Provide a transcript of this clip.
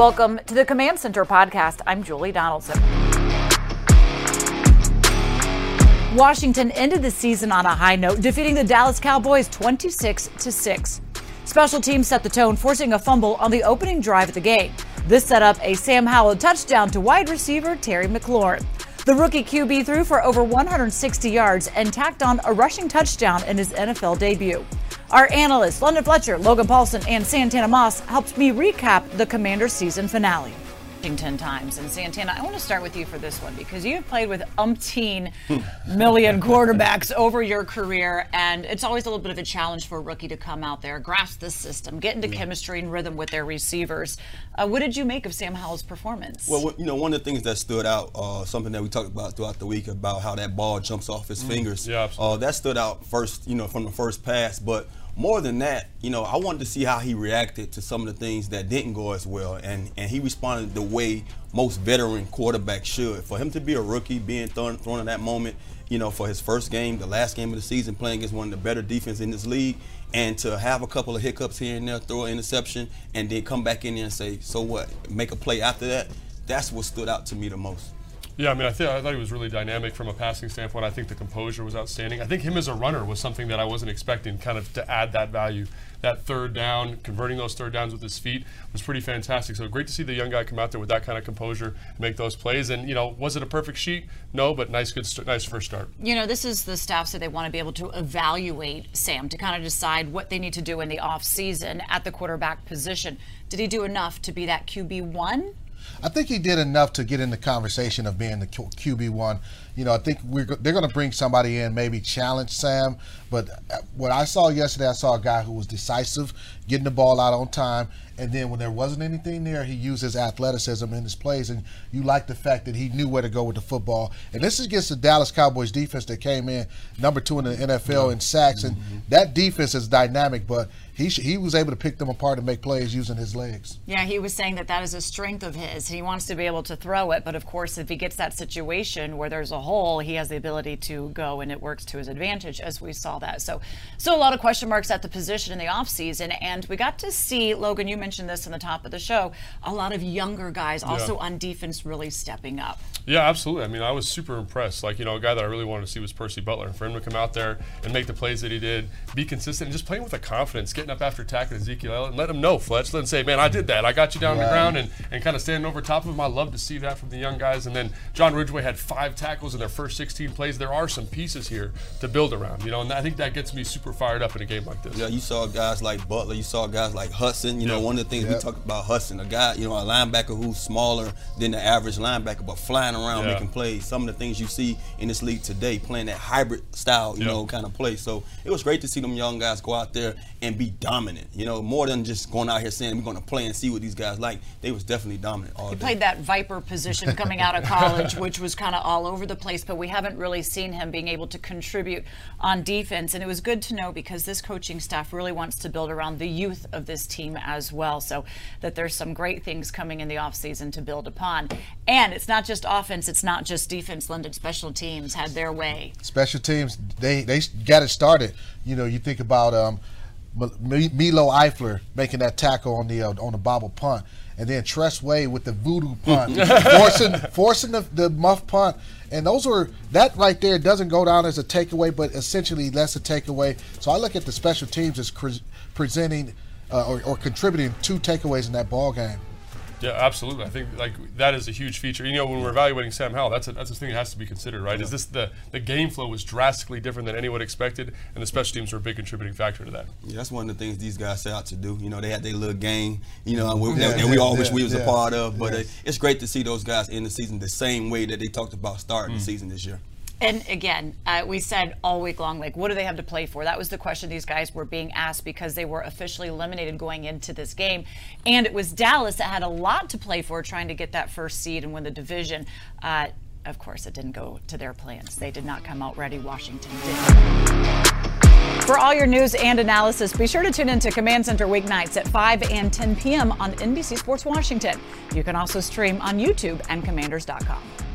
Welcome to the Command Center podcast. I'm Julie Donaldson. Washington ended the season on a high note, defeating the Dallas Cowboys 26 to 6. Special teams set the tone, forcing a fumble on the opening drive of the game. This set up a Sam Howell touchdown to wide receiver Terry McLaurin. The rookie QB threw for over 160 yards and tacked on a rushing touchdown in his NFL debut. Our analysts, London Fletcher, Logan Paulsen, and Santana Moss, helped me recap the Commander season finale. Washington times. And Santana, I want to start with you for this one because you've played with umpteen million quarterbacks over your career, and it's always a little bit of a challenge for a rookie to come out there, grasp the system, get into yeah. chemistry and rhythm with their receivers. Uh, what did you make of Sam Howell's performance? Well, you know, one of the things that stood out, uh, something that we talked about throughout the week about how that ball jumps off his mm. fingers. Yeah, uh, that stood out first, you know, from the first pass, but more than that, you know, I wanted to see how he reacted to some of the things that didn't go as well, and and he responded the way most veteran quarterbacks should. For him to be a rookie, being thrown thrown in that moment, you know, for his first game, the last game of the season, playing against one of the better defense in this league, and to have a couple of hiccups here and there, throw an interception, and then come back in there and say, so what, make a play after that. That's what stood out to me the most. Yeah, I mean, I, th- I thought he was really dynamic from a passing standpoint. I think the composure was outstanding. I think him as a runner was something that I wasn't expecting, kind of to add that value. That third down, converting those third downs with his feet was pretty fantastic. So great to see the young guy come out there with that kind of composure, make those plays. And you know, was it a perfect sheet? No, but nice, good, st- nice first start. You know, this is the staff so they want to be able to evaluate Sam to kind of decide what they need to do in the off season at the quarterback position. Did he do enough to be that QB one? I think he did enough to get in the conversation of being the QB one. You know, I think we're they're going to bring somebody in, maybe challenge Sam. But uh, what I saw yesterday, I saw a guy who was decisive, getting the ball out on time, and then when there wasn't anything there, he used his athleticism in his plays. And you like the fact that he knew where to go with the football. And this is against the Dallas Cowboys defense that came in number two in the NFL in sacks, and mm-hmm. that defense is dynamic, but he he was able to pick them apart and make plays using his legs. Yeah, he was saying that that is a strength of his. He wants to be able to throw it, but of course, if he gets that situation where there's a hole, he has the ability to go and it works to his advantage, as we saw that. So, so a lot of question marks at the position in the offseason, and we got to see Logan. You mentioned this in the top of the show. A lot of younger guys also yeah. on defense really stepping up. Yeah, absolutely. I mean, I was super impressed. Like, you know, a guy that I really wanted to see was Percy Butler. And for him to come out there and make the plays that he did, be consistent, and just playing with a confidence, getting up after attacking Ezekiel Elliott, and let him know, Fletch. Let him say, man, I did that. I got you down right. on the ground and, and kind of standing over top of him. I love to see that from the young guys. And then John Ridgeway had five tackles in their first 16 plays. There are some pieces here to build around, you know, and I think that gets me super fired up in a game like this. Yeah, you saw guys like Butler. You saw guys like Hudson. You know, one of the things we talk about Hudson, a guy, you know, a linebacker who's smaller than the average linebacker, but flying around yeah. making plays. Some of the things you see in this league today, playing that hybrid style, you know, kind of play. So it was great to see them young guys go out there and be dominant. You know, more than just going out here saying we're going to play and see what these guys like. They was definitely dominant all he day. played that viper position coming out of college, which was kind of all over the place, but we haven't really seen him being able to contribute on defense. And it was good to know because this coaching staff really wants to build around the youth of this team as well. So that there's some great things coming in the offseason to build upon. And it's not just offense, it's not just defense. London special teams had their way. Special teams, they they got it started. You know, you think about um, Milo Eifler making that tackle on the uh, on the bobble punt, and then Tress Way with the voodoo punt, forcing forcing the, the muff punt, and those were that right there doesn't go down as a takeaway, but essentially that's a takeaway. So I look at the special teams as presenting uh, or, or contributing two takeaways in that ball game. Yeah, absolutely. I think like that is a huge feature. You know, when we're evaluating Sam Howell, that's a, that's a thing that has to be considered, right? Yeah. Is this the the game flow was drastically different than anyone expected, and the special teams were a big contributing factor to that. Yeah, that's one of the things these guys set out to do. You know, they had their little game, you know, and we, yeah, and we all wish we was a part of. But it, it's great to see those guys in the season the same way that they talked about starting mm. the season this year. And again, uh, we said all week long, like, what do they have to play for? That was the question these guys were being asked because they were officially eliminated going into this game. And it was Dallas that had a lot to play for, trying to get that first seed and win the division. Uh, of course, it didn't go to their plans. They did not come out ready. Washington did. For all your news and analysis, be sure to tune in to Command Center weeknights at 5 and 10 p.m. on NBC Sports Washington. You can also stream on YouTube and commanders.com.